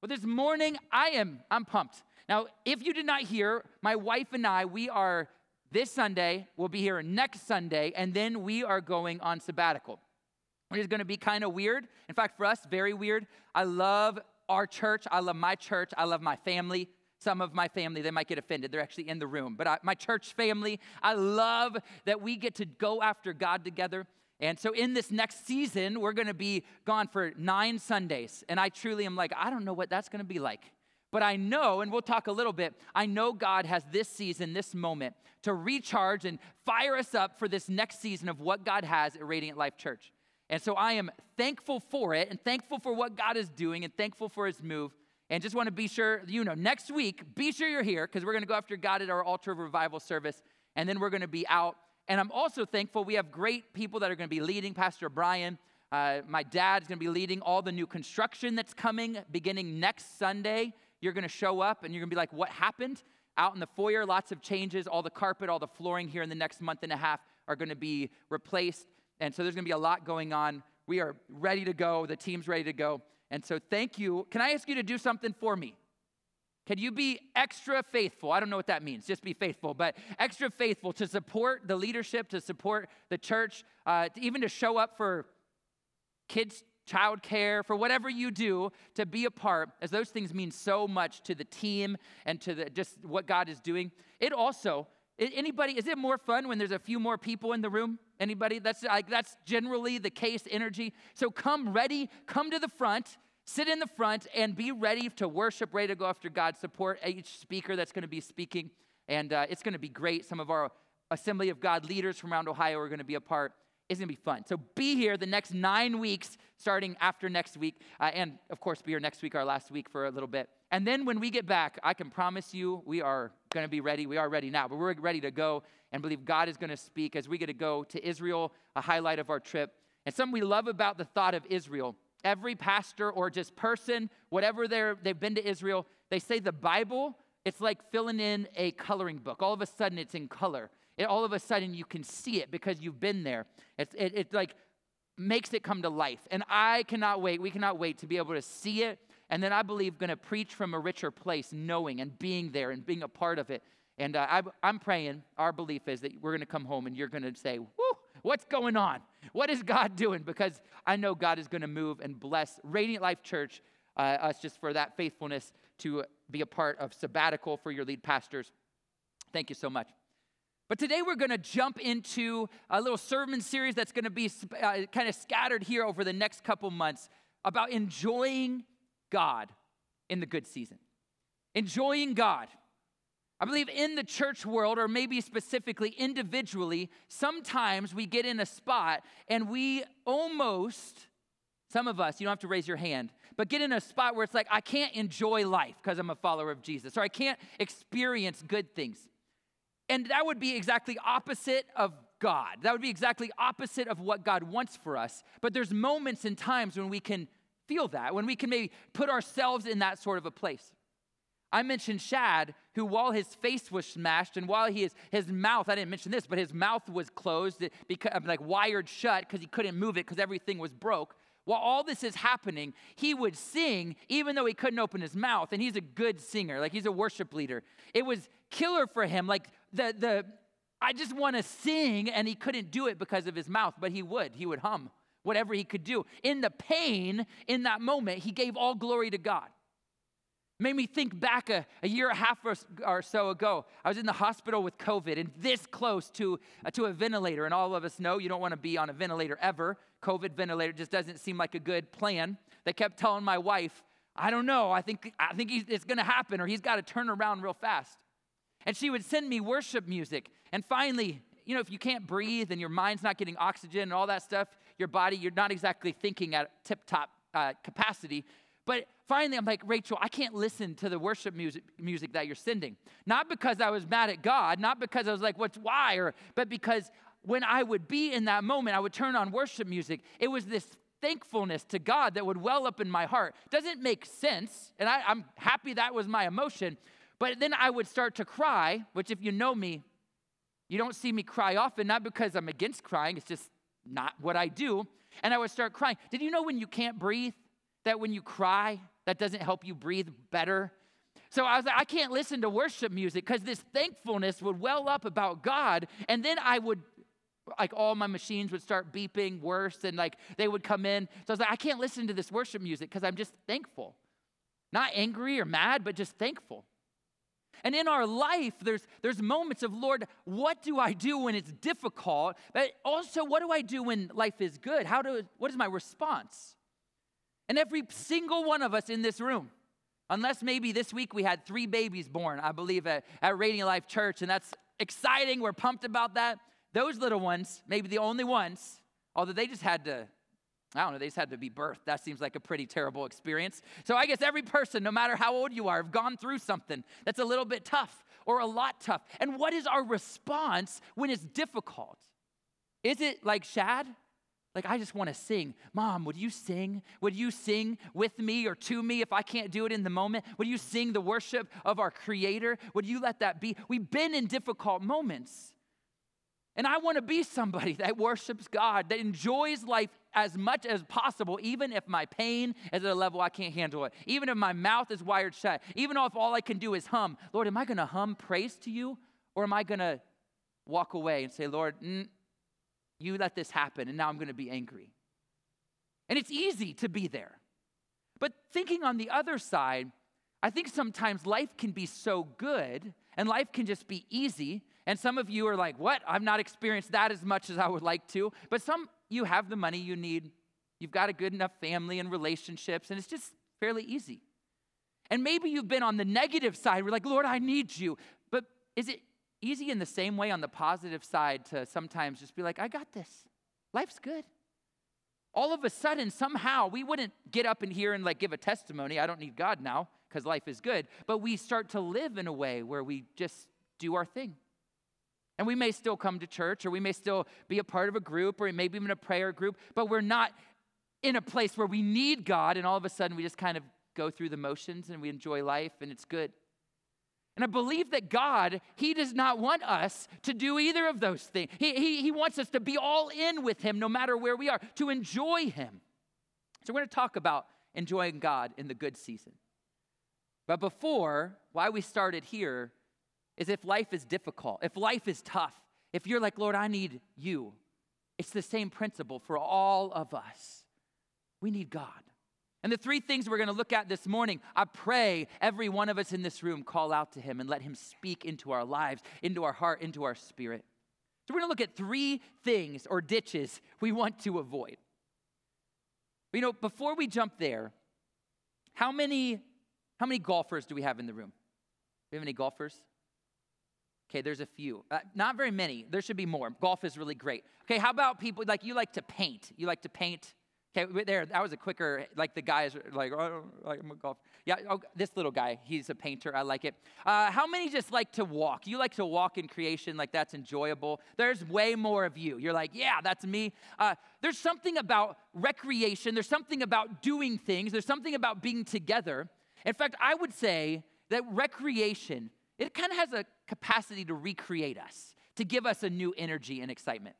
Well, this morning I am I'm pumped. Now, if you did not hear, my wife and I, we are this Sunday, we'll be here next Sunday, and then we are going on sabbatical. It is to be kind of weird. In fact, for us, very weird. I love our church. I love my church. I love my family. Some of my family, they might get offended. They're actually in the room. But I, my church family, I love that we get to go after God together. And so in this next season, we're going to be gone for nine Sundays. And I truly am like, I don't know what that's going to be like. But I know, and we'll talk a little bit, I know God has this season, this moment to recharge and fire us up for this next season of what God has at Radiant Life Church. And so I am thankful for it and thankful for what God is doing and thankful for his move. And just want to be sure, you know, next week, be sure you're here because we're going to go after God at our altar of revival service. And then we're going to be out and I'm also thankful we have great people that are going to be leading. Pastor Brian, uh, my dad's going to be leading all the new construction that's coming beginning next Sunday. You're going to show up and you're going to be like, what happened? Out in the foyer, lots of changes. All the carpet, all the flooring here in the next month and a half are going to be replaced. And so there's going to be a lot going on. We are ready to go. The team's ready to go. And so thank you. Can I ask you to do something for me? Can you be extra faithful? I don't know what that means, just be faithful, but extra faithful to support the leadership, to support the church, uh, to even to show up for kids' childcare, for whatever you do to be a part, as those things mean so much to the team and to the, just what God is doing. It also, anybody, is it more fun when there's a few more people in the room? Anybody? That's like that's generally the case, energy. So come ready, come to the front sit in the front and be ready to worship, ready to go after God. Support each speaker that's going to be speaking. And uh, it's going to be great. Some of our Assembly of God leaders from around Ohio are going to be a part. It's going to be fun. So be here the next nine weeks, starting after next week. Uh, and of course, be here next week, our last week for a little bit. And then when we get back, I can promise you we are going to be ready. We are ready now, but we're ready to go and believe God is going to speak as we get to go to Israel, a highlight of our trip. And something we love about the thought of Israel every pastor or just person, whatever they're, they've been to Israel, they say the Bible, it's like filling in a coloring book. All of a sudden, it's in color. It, all of a sudden, you can see it because you've been there. It's, it, like makes it come to life. And I cannot wait, we cannot wait to be able to see it. And then I believe going to preach from a richer place, knowing and being there and being a part of it. And uh, I, I'm praying, our belief is that we're going to come home and you're going to say, What's going on? What is God doing? Because I know God is going to move and bless Radiant Life Church, uh, us just for that faithfulness to be a part of sabbatical for your lead pastors. Thank you so much. But today we're going to jump into a little sermon series that's going to be uh, kind of scattered here over the next couple months about enjoying God in the good season. Enjoying God. I believe in the church world, or maybe specifically individually, sometimes we get in a spot and we almost, some of us, you don't have to raise your hand, but get in a spot where it's like, I can't enjoy life because I'm a follower of Jesus, or I can't experience good things. And that would be exactly opposite of God. That would be exactly opposite of what God wants for us. But there's moments and times when we can feel that, when we can maybe put ourselves in that sort of a place. I mentioned Shad, who while his face was smashed and while he is, his mouth, I didn't mention this, but his mouth was closed, because, like wired shut because he couldn't move it because everything was broke. While all this is happening, he would sing even though he couldn't open his mouth. And he's a good singer, like he's a worship leader. It was killer for him. Like the, the I just want to sing, and he couldn't do it because of his mouth, but he would. He would hum whatever he could do. In the pain, in that moment, he gave all glory to God. Made me think back a, a year and a half or, or, so ago. I was in the hospital with COVID and this close to, uh, to a ventilator. And all of us know you don't want to be on a ventilator ever. COVID ventilator just doesn't seem like a good plan. They kept telling my wife, I don't know, I think, I think it's going to happen or he's got to turn around real fast. And she would send me worship music. And finally, you know, if you can't breathe and your mind's not getting oxygen and all that stuff, your body, you're not exactly thinking at tip top uh, capacity. But finally, I'm like, Rachel, I can't listen to the worship music, music that you're sending. Not because I was mad at God, not because I was like, what's why, or, but because when I would be in that moment, I would turn on worship music. It was this thankfulness to God that would well up in my heart. Doesn't make sense, and I, I'm happy that was my emotion, but then I would start to cry, which, if you know me, you don't see me cry often, not because I'm against crying, it's just not what I do. And I would start crying. Did you know when you can't breathe, that when you cry, that doesn't help you breathe better. So I was like, I can't listen to worship music because this thankfulness would well up about God. And then I would, like, all my machines would start beeping worse and like they would come in. So I was like, I can't listen to this worship music because I'm just thankful. Not angry or mad, but just thankful. And in our life, there's, there's moments of, Lord, what do I do when it's difficult? But also, what do I do when life is good? How do, what is my response? And every single one of us in this room, unless maybe this week we had three babies born, I believe, at, at Radiant Life Church, and that's exciting. We're pumped about that. Those little ones, maybe the only ones, although they just had to I don't know, they just had to be birthed. That seems like a pretty terrible experience. So I guess every person, no matter how old you are, have gone through something that's a little bit tough or a lot tough. And what is our response when it's difficult? Is it like Shad? Like, I just want to sing. Mom, would you sing? Would you sing with me or to me if I can't do it in the moment? Would you sing the worship of our Creator? Would you let that be? We've been in difficult moments. And I want to be somebody that worships God, that enjoys life as much as possible, even if my pain is at a level I can't handle it, even if my mouth is wired shut, even if all I can do is hum. Lord, am I going to hum praise to you, or am I going to walk away and say, Lord, mm, you let this happen, and now I'm going to be angry? And it's easy to be there. But thinking on the other side, I think sometimes life can be so good and life can just be easy and some of you are like, what? I've not experienced that as much as I would like to. But some, you have the money you need. You've got a good enough family and relationships, and it's just fairly easy. And maybe you've been on the negative side. We're like, Lord, I need you. But is it easy in the same way on the positive side to sometimes just be like, I got this? Life's good. All of a sudden, somehow, we wouldn't get up in here and like give a testimony. I don't need God now because life is good. But we start to live in a way where we just do our thing. And we may still come to church, or we may still be a part of a group, or maybe even a prayer group, but we're not in a place where we need God, and all of a sudden we just kind of go through the motions and we enjoy life and it's good. And I believe that God, He does not want us to do either of those things. He, he, he wants us to be all in with Him no matter where we are, to enjoy Him. So we're going to talk about enjoying God in the good season. But before, why we started here is if life is difficult, if life is tough, if you're like, Lord, I need you, it's the same principle for all of us. We need God. And the three things we're going to look at this morning, I pray every one of us in this room call out to Him and let Him speak into our lives, into our heart, into our spirit. So we're going to look at three things or ditches we want to avoid. You know, before we jump there, how many how many golfers do we have in the room? Do we have any golfers? Okay, there's a few. Uh, not very many. There should be more. Golf is really great. Okay, how about people like you like to paint? You like to paint? Okay, there, that was a quicker, like the guys, like, oh, I'm a golf. Yeah, oh, this little guy, he's a painter. I like it. Uh, how many just like to walk? You like to walk in creation, like that's enjoyable. There's way more of you. You're like, yeah, that's me. Uh, there's something about recreation, there's something about doing things, there's something about being together. In fact, I would say that recreation it kind of has a capacity to recreate us, to give us a new energy and excitement.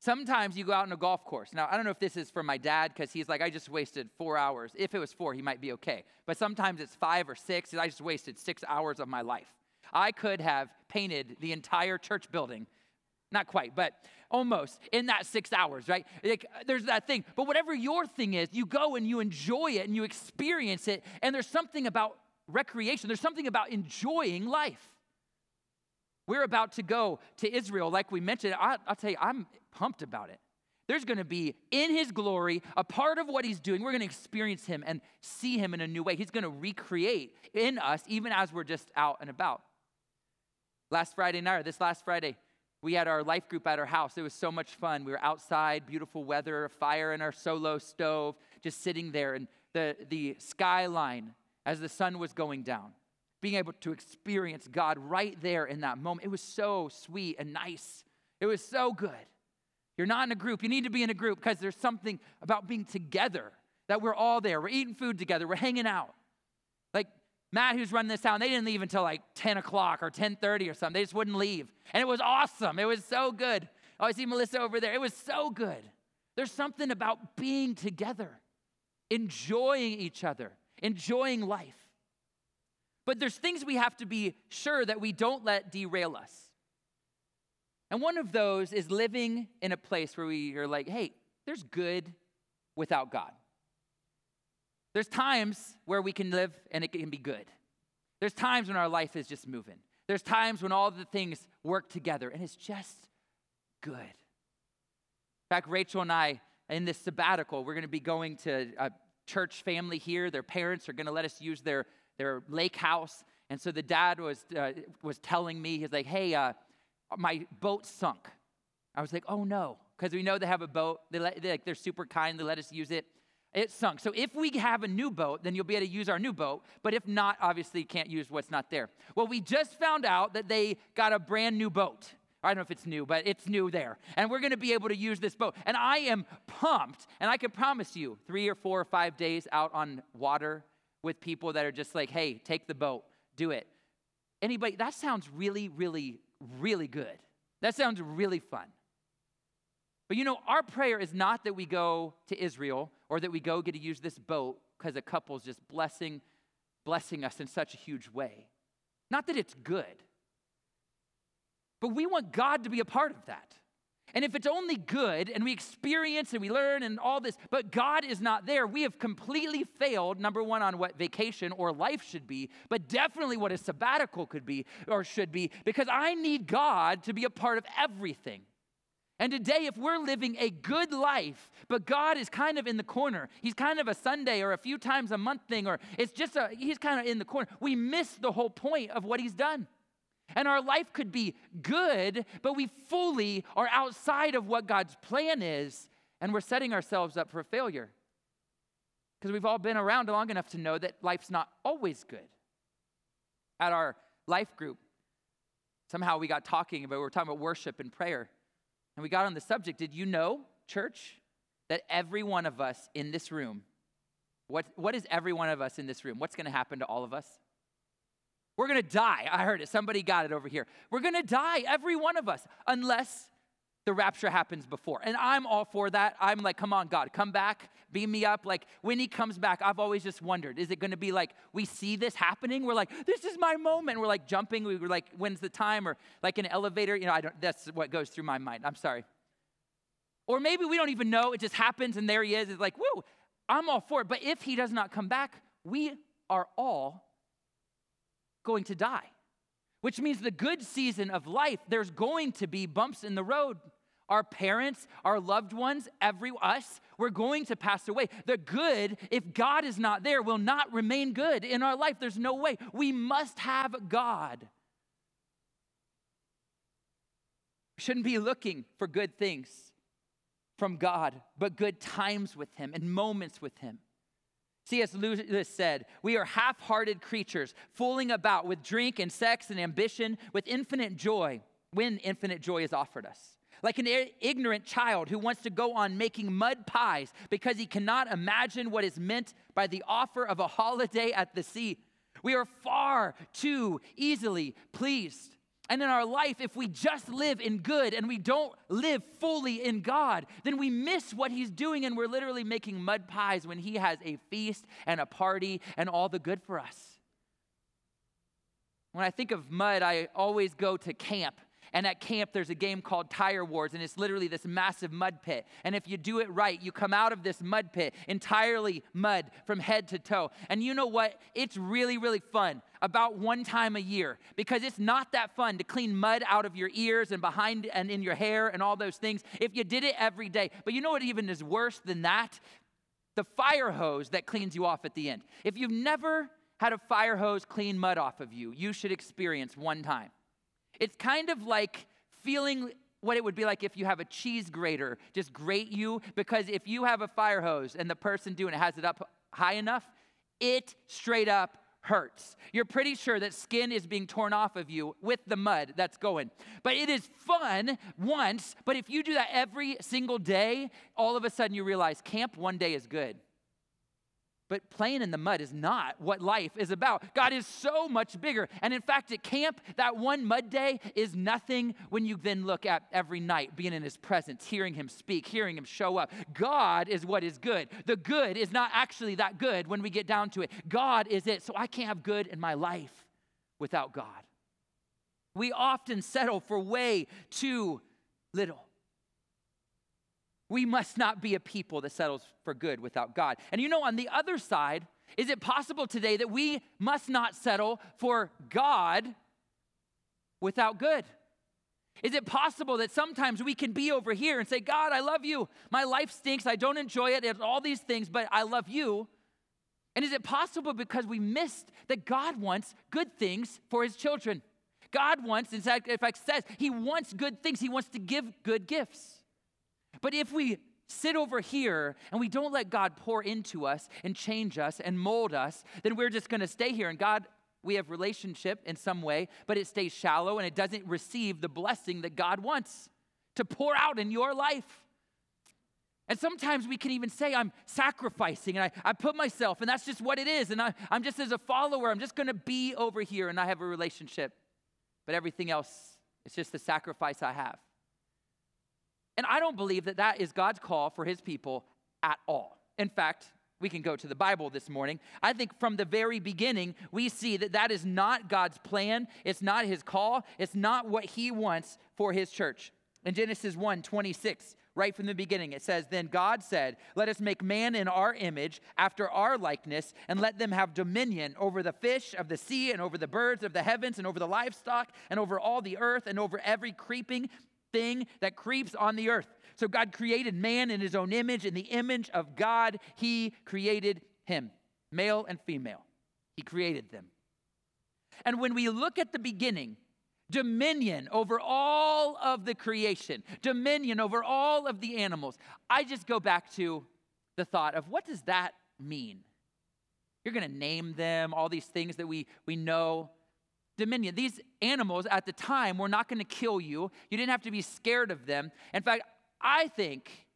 Sometimes you go out on a golf course. Now, I don't know if this is for my dad because he's like, I just wasted four hours. If it was four, he might be okay. But sometimes it's five or six. I just wasted six hours of my life. I could have painted the entire church building. Not quite, but almost in that six hours, right? Like, uh, there's that thing. But whatever your thing is, you go and you enjoy it and you experience it. And there's something about recreation. There's something about enjoying life. We're about to go to Israel, like we mentioned. I, will tell you, I'm pumped about it. There's going to be in his glory, a part of what he's doing. We're going to experience him and see him in a new way. He's going to recreate in us, even as we're just out and about. Last Friday night, or this last Friday, we had our life group at our house. It was so much fun. We were outside, beautiful weather, a fire in our solo stove, just sitting there, and the, the skyline as the sun was going down, being able to experience God right there in that moment. It was so sweet and nice. It was so good. You're not in a group. You need to be in a group because there's something about being together that we're all there. We're eating food together. We're hanging out. Like Matt, who's running this town, they didn't leave until like 10 o'clock or 10:30 or something. They just wouldn't leave, and it was awesome. It was so good. Oh, I see Melissa over there. It was so good. There's something about being together, enjoying each other, enjoying life. But there's things we have to be sure that we don't let derail us. And one of those is living in a place where we are like, hey, there's good without God. There's times where we can live and it can be good. There's times when our life is just moving. There's times when all the things work together and it's just good. In fact, Rachel and I, in this sabbatical, we're going to be going to a church family here. Their parents are going to let us use their, their lake house. And so the dad was, uh, was telling me, he's like, hey, uh, my boat sunk. I was like, oh no, because we know they have a boat. They let, they, like, they're super kind. They let us use it. It sunk. So if we have a new boat, then you'll be able to use our new boat. But if not, obviously you can't use what's not there. Well, we just found out that they got a brand new boat. I don't know if it's new, but it's new there. And we're going to be able to use this boat. And I am pumped. And I can promise you, three or four or five days out on water with people that are just like, hey, take the boat, do it. Anybody, that sounds really, really, really good. That sounds really fun. But you know, our prayer is not that we go to Israel or that we go get to use this boat because a couple's just blessing, blessing us in such a huge way. Not that it's good, but we want God to be a part of that. And if it's only good and we experience and we learn and all this, but God is not there, we have completely failed, number one, on what vacation or life should be, but definitely what a sabbatical could be or should be, because I need God to be a part of everything. And today, if we're living a good life, but God is kind of in the corner, He's kind of a Sunday or a few times a month thing, or it's just a, He's kind of in the corner, we miss the whole point of what He's done. And our life could be good, but we fully are outside of what God's plan is, and we're setting ourselves up for failure. Because we've all been around long enough to know that life's not always good. At our life group, somehow we got talking about, we were talking about worship and prayer. And we got on the subject. Did you know, church, that every one of us in this room, what, what is every one of us in this room? What's going to happen to all of us? We're to die. I heard it. Somebody got it over here. We're to die, every one of us, unless the rapture happens before. And I'm all for that. I'm like, come on, God, come back, beam me up. Like, when He comes back, I've always just wondered is it to be like we see this happening? We're like, this is my moment. We're like jumping. We were like, when's the time? Or like an elevator. You know, I don't, that's what goes through my mind. I'm sorry. Or maybe we don't even know. It just happens and there He is. It's like, whoa, I'm all for it. But if He does not come back, we are all going to die, which means the good season of life, there's going to be bumps in the road. Our parents, our loved ones, every us, we're going to pass away. The good, if God is not there, will not remain good in our life. There's no way. We must have God. We shouldn't be looking for good things from God, but good times with Him and moments with Him. C.S. Lewis said, We are half hearted creatures, fooling about with drink and sex and ambition, with infinite joy, when infinite joy is offered us. Like an ignorant child who wants to go on making mud pies because he cannot imagine what is meant by the offer of a holiday at the sea. We are far too easily pleased. And in our life, if we just live in good and we don't live fully in God, then we miss what He's doing and we're literally making mud pies when He has a feast and a party and all the good for us. When I think of mud, I always go to camp and at camp, there's a game called Tire Wars, and it's literally this massive mud pit. And if you do it right, you come out of this mud pit entirely mud from head to toe. And you know what? It's really, really fun about one time a year because it's not that fun to clean mud out of your ears and behind and in your hair and all those things if you did it every day. But you know what even is worse than that? The fire hose that cleans you off at the end. If you've never had a fire hose clean mud off of you, you should experience one time. It's kind of like feeling what it would be like if you have a cheese grater just grate you, because if you have a fire hose and the person doing it has it up high enough, it straight up hurts. You're pretty sure that skin is being torn off of you with the mud that's going. But it is fun once, but if you do that every single day, all of a sudden you realize camp one day is good. But playing in the mud is not what life is about. God is so much bigger. And in fact, at camp, that one mud day is nothing when you then look at every night being in his presence, hearing him speak, hearing him show up. God is what is good. The good is not actually that good when we get down to it. God is it. So I can't have good in my life without God. We often settle for way too little. We must not be a people that settles for good without God. And you know, on the other side, is it possible today that we must not settle for God without good? Is it possible that sometimes we can be over here and say, God, I love you. My life stinks. I don't enjoy it. It's all these things, but I love you. And is it possible because we missed that God wants good things for his children? God wants, in fact, says, he wants good things. He wants to give good gifts. But if we sit over here and we don't let God pour into us and change us and mold us, then we're just going to stay here. And God, we have relationship in some way, but it stays shallow and it doesn't receive the blessing that God wants to pour out in your life. And sometimes we can even say, I'm sacrificing and I, I put myself, and that's just what it is. And I, I'm just as a follower, I'm just gonna be over here and I have a relationship. But everything else, it's just the sacrifice I have. And I don't believe that that is God's call for his people at all. In fact, we can go to the Bible this morning. I think from the very beginning, we see that that is not God's plan. It's not his call. It's not what he wants for his church. In Genesis 1 26, right from the beginning, it says, Then God said, Let us make man in our image, after our likeness, and let them have dominion over the fish of the sea, and over the birds of the heavens, and over the livestock, and over all the earth, and over every creeping thing that creeps on the earth. So God created man in his own image. In the image of God, he created him, male and female. He created them. And when we look at the beginning, dominion over all of the creation, dominion over all of the animals, I just go back to the thought of what does that mean? You're going to name them, all these things that we, we know dominion. These animals at the time were not going to kill you. You didn't have to be scared of them. In fact, I think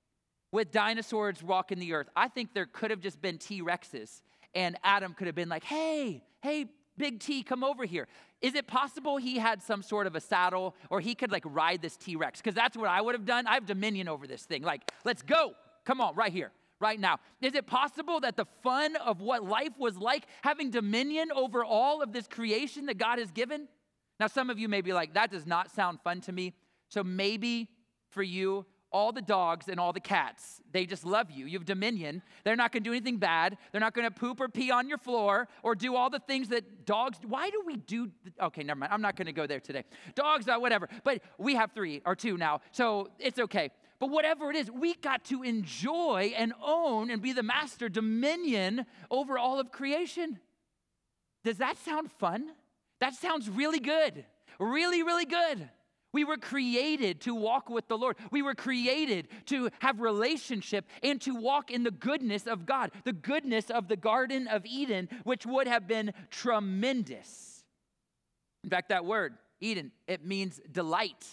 with dinosaurs walking the earth, I think there could have just been T Rexes. And Adam could have been like, hey, hey, Big T, come over here. Is it possible he had some sort of a saddle or he could like ride this T Rex? Because that's what I would have done. I have dominion over this thing. Like, let's go. Come on, right here right now. Is it possible that the fun of what life was like, having dominion over all of this creation that God has given? Now, some of you may be like, that does not sound fun to me. So maybe for you, all the dogs and all the cats, they just love you. You have dominion. They're not gonna do anything bad. They're not gonna poop or pee on your floor or do all the things that dogs Why do we do? Okay, never mind. I'm not gonna go there today. Dogs, uh, whatever. But we have three or two now, so it's okay. But whatever it is, we got to enjoy and own and be the master dominion over all of creation. Does that sound fun? That sounds really good. Really, really good. We were created to walk with the Lord. We were created to have relationship and to walk in the goodness of God, the goodness of the Garden of Eden, which would have been tremendous. In fact, that word, Eden, it means delight.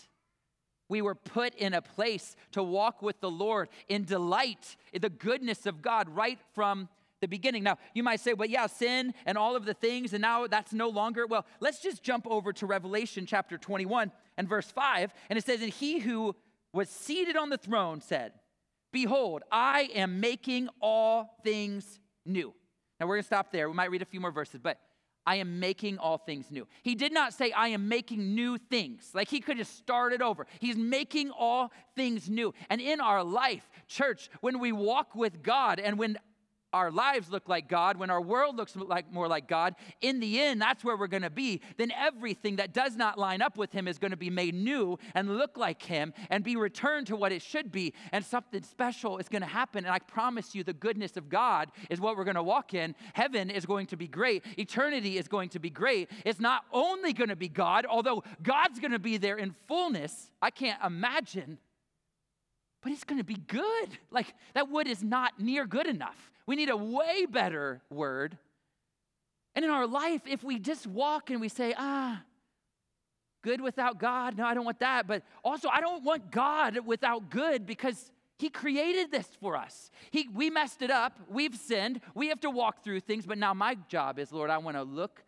We were put in a place to walk with the Lord in delight, in the goodness of God right from the beginning. Now, you might say, well, yeah, sin and all of the things, and now that's no longer. Well, let's just jump over to Revelation chapter 21 and verse 5. And it says, And he who was seated on the throne said, Behold, I am making all things new. Now, we're going to stop there. We might read a few more verses, but I am making all things new. He did not say, I am making new things. Like he could have started over. He's making all things new. And in our life, church, when we walk with God and when our lives look like God, when our world looks like more like God, in the end, that's where we're going to be. Then everything that does not line up with Him is going to be made new and look like Him and be returned to what it should be. And something special is going to happen. And I promise you, the goodness of God is what we're going to walk in. Heaven is going to be great. Eternity is going to be great. It's not only going to be God, although God's going to be there in fullness. I can't imagine but it's going to be good. Like that wood is not near good enough. We need a way better word. And in our life, if we just walk and we say, ah, good without God, no, I don't want that. But also, I don't want God without good because He created this for us. He, we messed it up. We've sinned. We have to walk through things. But now my job is, Lord, I want to look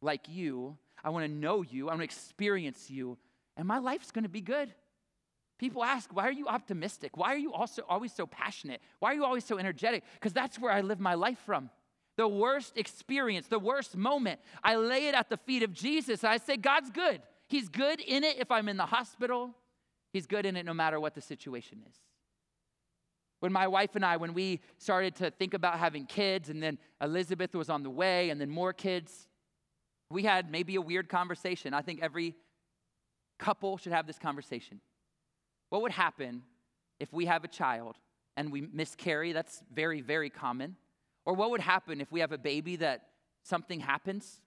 like you. I want to know you. I want to experience you. And my life's going to be good. People ask, why are you optimistic? Why are you also always so passionate? Why are you always so energetic? Because that's where I live my life from. The worst experience, the worst moment, I lay it at the feet of Jesus. I say, God's good. He's good in it if I'm in the hospital. He's good in it no matter what the situation is. When my wife and I, when we started to think about having kids, and then Elizabeth was on the way, and then more kids, we had maybe a weird conversation. I think every couple should have this conversation. What would happen if we have a child and we miscarry? That's very, very common. Or what would happen if we have a baby that something happens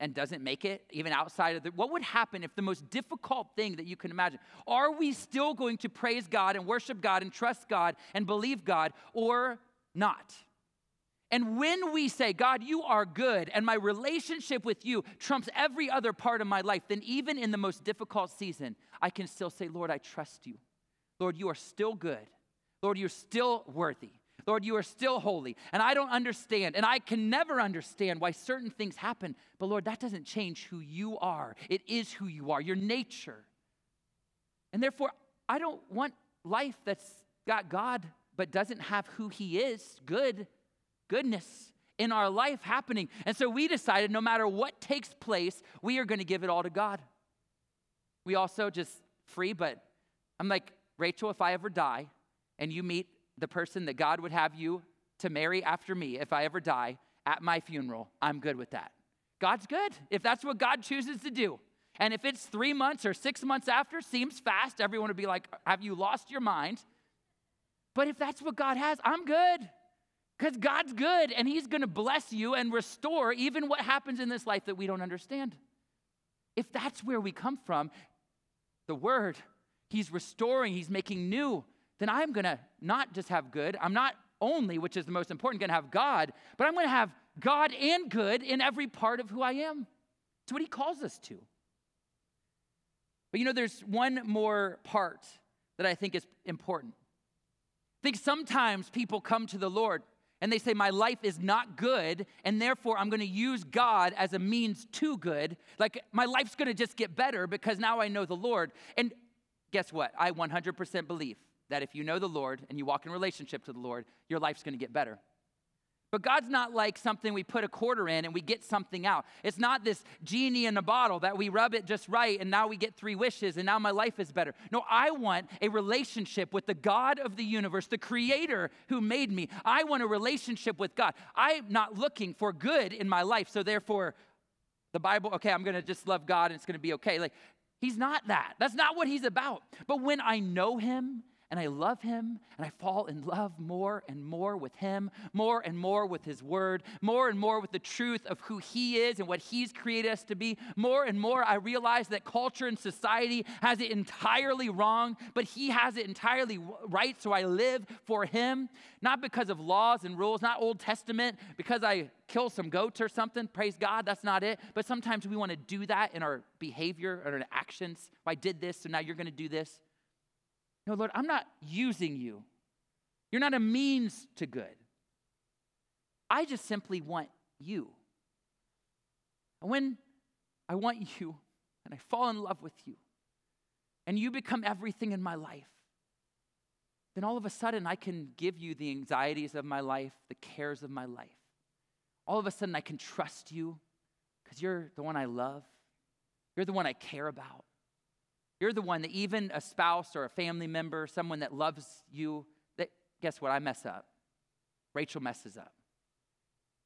and doesn't make it, even outside of the. What would happen if the most difficult thing that you can imagine? Are we still going to praise God and worship God and trust God and believe God or not? And when we say, God, you are good, and my relationship with you trumps every other part of my life, then even in the most difficult season, I can still say, Lord, I trust you. Lord, you are still good. Lord, you're still worthy. Lord, you are still holy. And I don't understand, and I can never understand why certain things happen. But Lord, that doesn't change who you are. It is who you are, your nature. And therefore, I don't want life that's got God but doesn't have who He is, good goodness in our life happening. And so we decided no matter what takes place, we are going to give it all to God. We also just free, but I'm like, Rachel, if I ever die and you meet the person that God would have you to marry after me, if I ever die at my funeral, I'm good with that. God's good if that's what God chooses to do. And if it's three months or six months after, seems fast. Everyone would be like, Have you lost your mind? But if that's what God has, I'm good. Because God's good and He's going to bless you and restore even what happens in this life that we don't understand. If that's where we come from, the Word, He's restoring, He's making new, then I'm going to not just have good, I'm not only, which is the most important, going to have God, but I'm going to have God and good in every part of who I am. It's what He calls us to. But you know, there's one more part that I think is important. I think sometimes people come to the Lord and they say, My life is not good, and therefore I'm to use God as a means to good. Like my life's to just get better because now I know the Lord. And guess what? I 100% believe that if you know the Lord and you walk in relationship to the Lord, your life's to get better. But God's not like something we put a quarter in and we get something out. It's not this genie in a bottle that we rub it just right and now we get three wishes and now my life is better. No, I want a relationship with the God of the universe, the creator who made me. I want a relationship with God. I'm not looking for good in my life, so therefore, the Bible, okay, I'm gonna just love God and it's gonna be okay. Like, He's not that. That's not what he's about. But when I know him and I love him and I fall in love more and more with him, more and more with his word, more and more with the truth of who he is and what he's created us to be, more and more I realize that culture and society has it entirely wrong, but he has it entirely right. So I live for him, not because of laws and rules, not Old Testament, because I kill some goats or something. Praise God, that's not it. But sometimes we want to do that in our behavior or in actions. I did this, so now you're going to do this. No, Lord, I'm not using you. You're not a means to good. I just simply want you. And when I want you and I fall in love with you and you become everything in my life, then all of a sudden I can give you the anxieties of my life, the cares of my life. All of a sudden I can trust you because you're the one I love, you're the one I care about. You're the one that even a spouse or a family member, someone that loves you, that guess what? I mess up. Rachel messes up.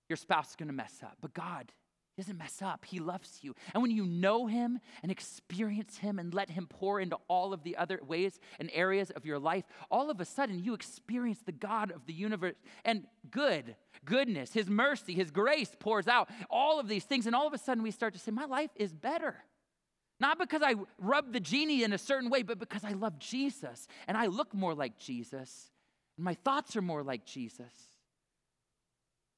Your spouse is going to mess up. But God doesn't mess up. He loves you. And when you know Him and experience Him and let Him pour into all of the other ways and areas of your life, all of a sudden you experience the God of the universe and good, goodness, His mercy, His grace pours out, all of these things. And all of a sudden we start to say, My life is better. Not because I rub the genie in a certain way, but because I love Jesus and I look more like Jesus and my thoughts are more like Jesus.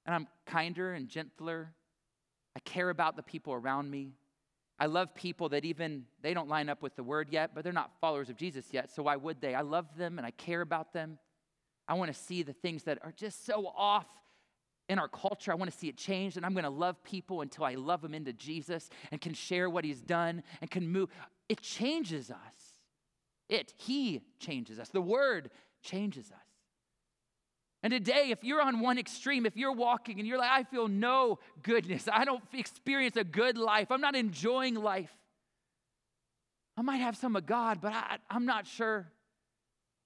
And I'm kinder and gentler. I care about the people around me. I love people that even they don't line up with the word yet, but they're not followers of Jesus yet, so why would they? I love them and I care about them. I want to see the things that are just so off in our culture. I want to see it changed, and I'm going to love people until I love them into Jesus and can share what He's done and can move. It changes us. It, He changes us. The Word changes us. And today, if you're on one extreme, if you're walking and you're like, I feel no goodness, I don't experience a good life, I'm not enjoying life, I might have some of God, but I, I'm not sure.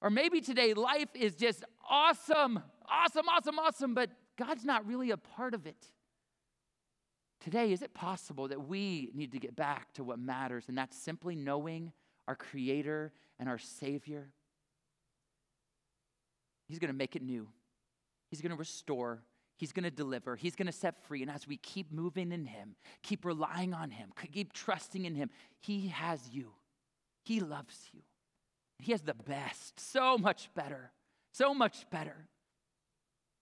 Or maybe today, life is just awesome, awesome, awesome, awesome, but God's not really a part of it. Today, is it possible that we need to get back to what matters, and that's simply knowing our Creator and our Savior? He's going to make it new, He's going to restore, He's going to deliver, He's going to set free. And as we keep moving in Him, keep relying on Him, keep trusting in Him, He has you, He loves you. He has the best, so much better, so much better.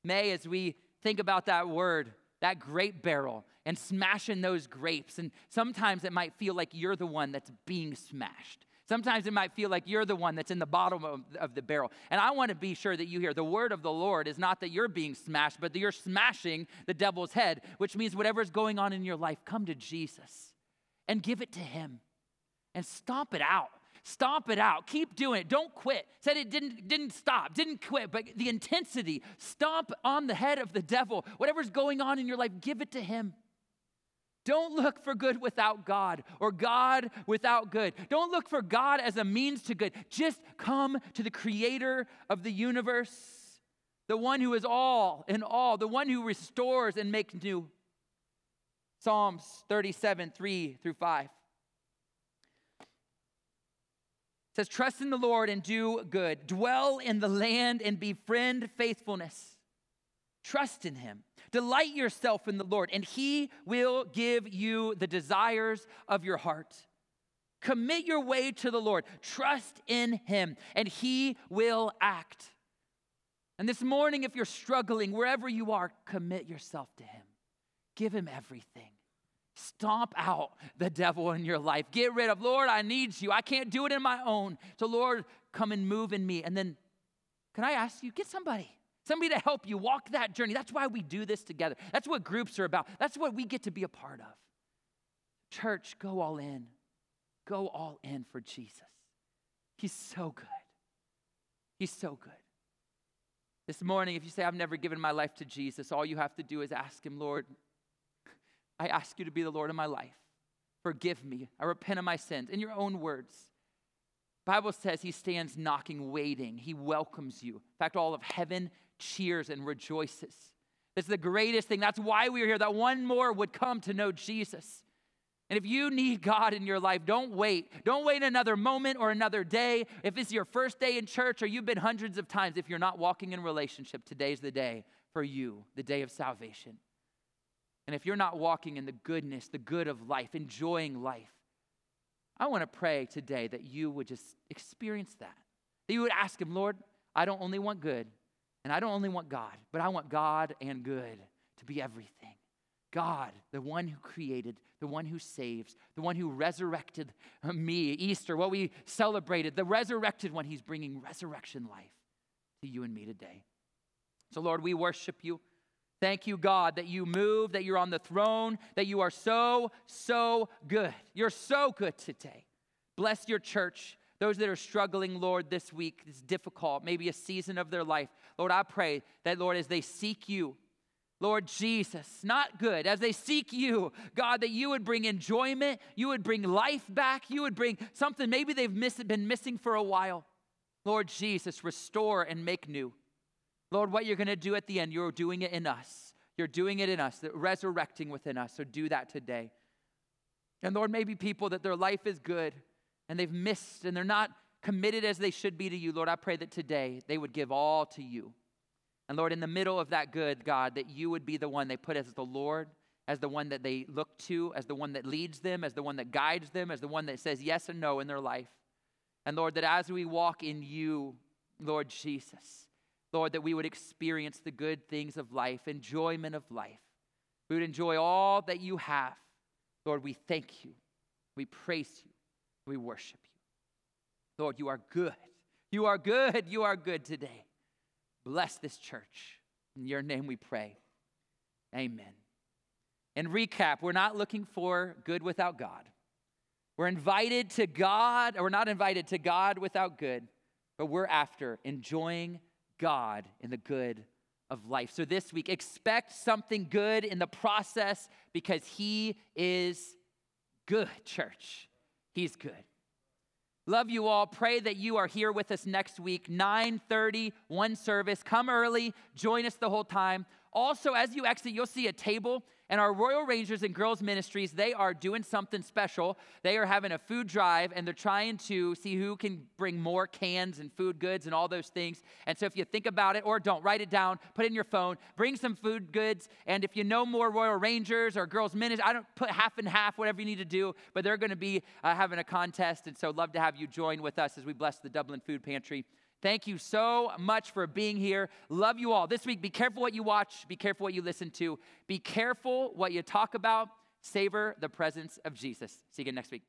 May, as we think about that word, that grape barrel, and smashing those grapes, and sometimes it might feel like you're the one that's being smashed. Sometimes it might feel like you're the one that's in the bottom of, of, the barrel. And I want to be sure that you hear the word of the Lord is not that you're being smashed, but that you're smashing the devil's head, which means whatever's going on in your life, come to Jesus and give it to him and stomp it out. Stomp it out. Keep doing it. Don't quit. Said it didn't, didn't stop, didn't quit, but the intensity. Stomp on the head of the devil. Whatever's going on in your life, give it to him. Don't look for good without God or God without good. Don't look for God as a means to good. Just come to the creator of the universe, the one who is all in all, the one who restores and makes new. Psalms 37, 3 through 5. Says, Trust in the Lord and do good. Dwell in the land and befriend faithfulness. Trust in him. Delight yourself in the Lord, and he will give you the desires of your heart. Commit your way to the Lord. Trust in him, and he will act. And this morning, if you're struggling, wherever you are, commit yourself to him. Give him everything. Stomp out the devil in your life. Get rid of, Lord, I need you. I can't do it in my own. So, Lord, come and move in me. And then, can I ask you, get somebody, somebody to help you walk that journey. That's why we do this together. That's what groups are about. That's what we get to be a part of. Church, go all in. Go all in for Jesus. He's so good. He's so good. This morning, if you say, I've never given my life to Jesus, all you have to do is ask Him, Lord, I ask you to be the Lord of my life. Forgive me. I repent of my sins. In your own words. Bible says he stands knocking, waiting. He welcomes you. In fact, all of heaven cheers and rejoices. This is the greatest thing. That's why we're here, that one more would come to know Jesus. And if you need God in your life, don't wait. Don't wait another moment or another day. If it's your first day in church or you've been hundreds of times, if you're not walking in relationship, today's the day for you, the day of salvation. And if you're not walking in the goodness, the good of life, enjoying life, I want to pray today that you would just experience that. That you would ask Him, Lord, I don't only want good, and I don't only want God, but I want God and good to be everything. God, the one who created, the one who saves, the one who resurrected me, Easter, what we celebrated, the resurrected one, He's bringing resurrection life to you and me today. So, Lord, we worship you. Thank you, God, that you move, that you're on the throne, that you are so, so good. You're so good today. Bless your church. Those that are struggling, Lord, this week is difficult, maybe a season of their life. Lord, I pray that, Lord, as they seek you, Lord Jesus, not good, as they seek you, God, that you would bring enjoyment, you would bring life back, you would bring something maybe they've miss, been missing for a while. Lord Jesus, restore and make new. Lord, what you're going to do at the end, you're doing it in us. You're doing it in us, resurrecting within us. So do that today. And Lord, maybe people that their life is good and they've missed and they're not committed as they should be to you. Lord, I pray that today they would give all to you. And Lord, in the middle of that good, God, that you would be the one they put as the Lord, as the one that they look to, as the one that leads them, as the one that guides them, as the one that says yes and no in their life. And Lord, that as we walk in you, Lord Jesus, Lord, that we would experience the good things of life, enjoyment of life. We would enjoy all that you have. Lord, we thank you. We praise you. We worship you. Lord, you are good. You are good. You are good today. Bless this church. In your name we pray. Amen. And recap, we're not looking for good without God. We're invited to God, or we're not invited to God without good, but we're after enjoying God in the good of life. So this week, expect something good in the process because He is good, church. He's good. Love you all. Pray that you are here with us next week, 9:30, one service. Come early, join us the whole time. Also, as you exit, you'll see a table and our Royal Rangers and Girls Ministries, they are doing something special. They are having a food drive and they're trying to see who can bring more cans and food goods and all those things. And so if you think about it or don't, write it down, put it in your phone, bring some food goods. And if you know more Royal Rangers or Girls Ministries, I don't put half and half, whatever you need to do, but they're going to be uh, having a contest. And so love to have you join with us as we bless the Dublin Food Pantry. Thank you so much for being here. Love you all. This week, be careful what you watch, be careful what you listen to, be careful what you talk about. Savor the presence of Jesus. See you again next week.